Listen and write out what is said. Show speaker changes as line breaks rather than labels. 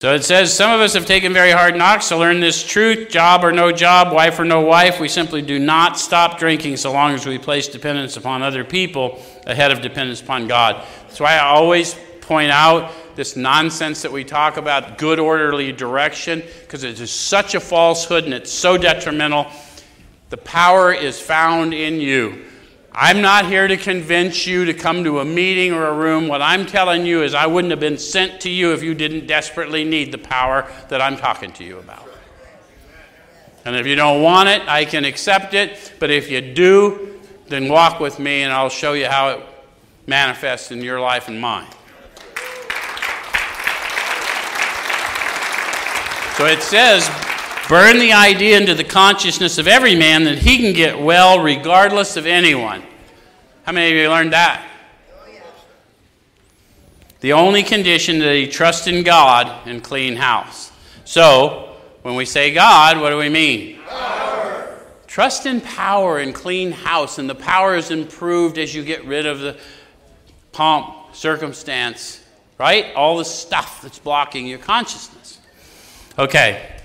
So it says, Some of us have taken very hard knocks to learn this truth job or no job, wife or no wife. We simply do not stop drinking so long as we place dependence upon other people ahead of dependence upon God. That's why I always point out this nonsense that we talk about, good orderly direction, because it is such a falsehood and it's so detrimental. The power is found in you. I'm not here to convince you to come to a meeting or a room. What I'm telling you is, I wouldn't have been sent to you if you didn't desperately need the power that I'm talking to you about. And if you don't want it, I can accept it. But if you do, then walk with me and I'll show you how it manifests in your life and mine. So it says, Burn the idea into the consciousness of every man that he can get well regardless of anyone. How many of you learned that? The only condition that he trusts in God and clean house. So, when we say God, what do we mean? Power. Trust in power and clean house, and the power is improved as you get rid of the pomp, circumstance, right? All the stuff that's blocking your consciousness. Okay,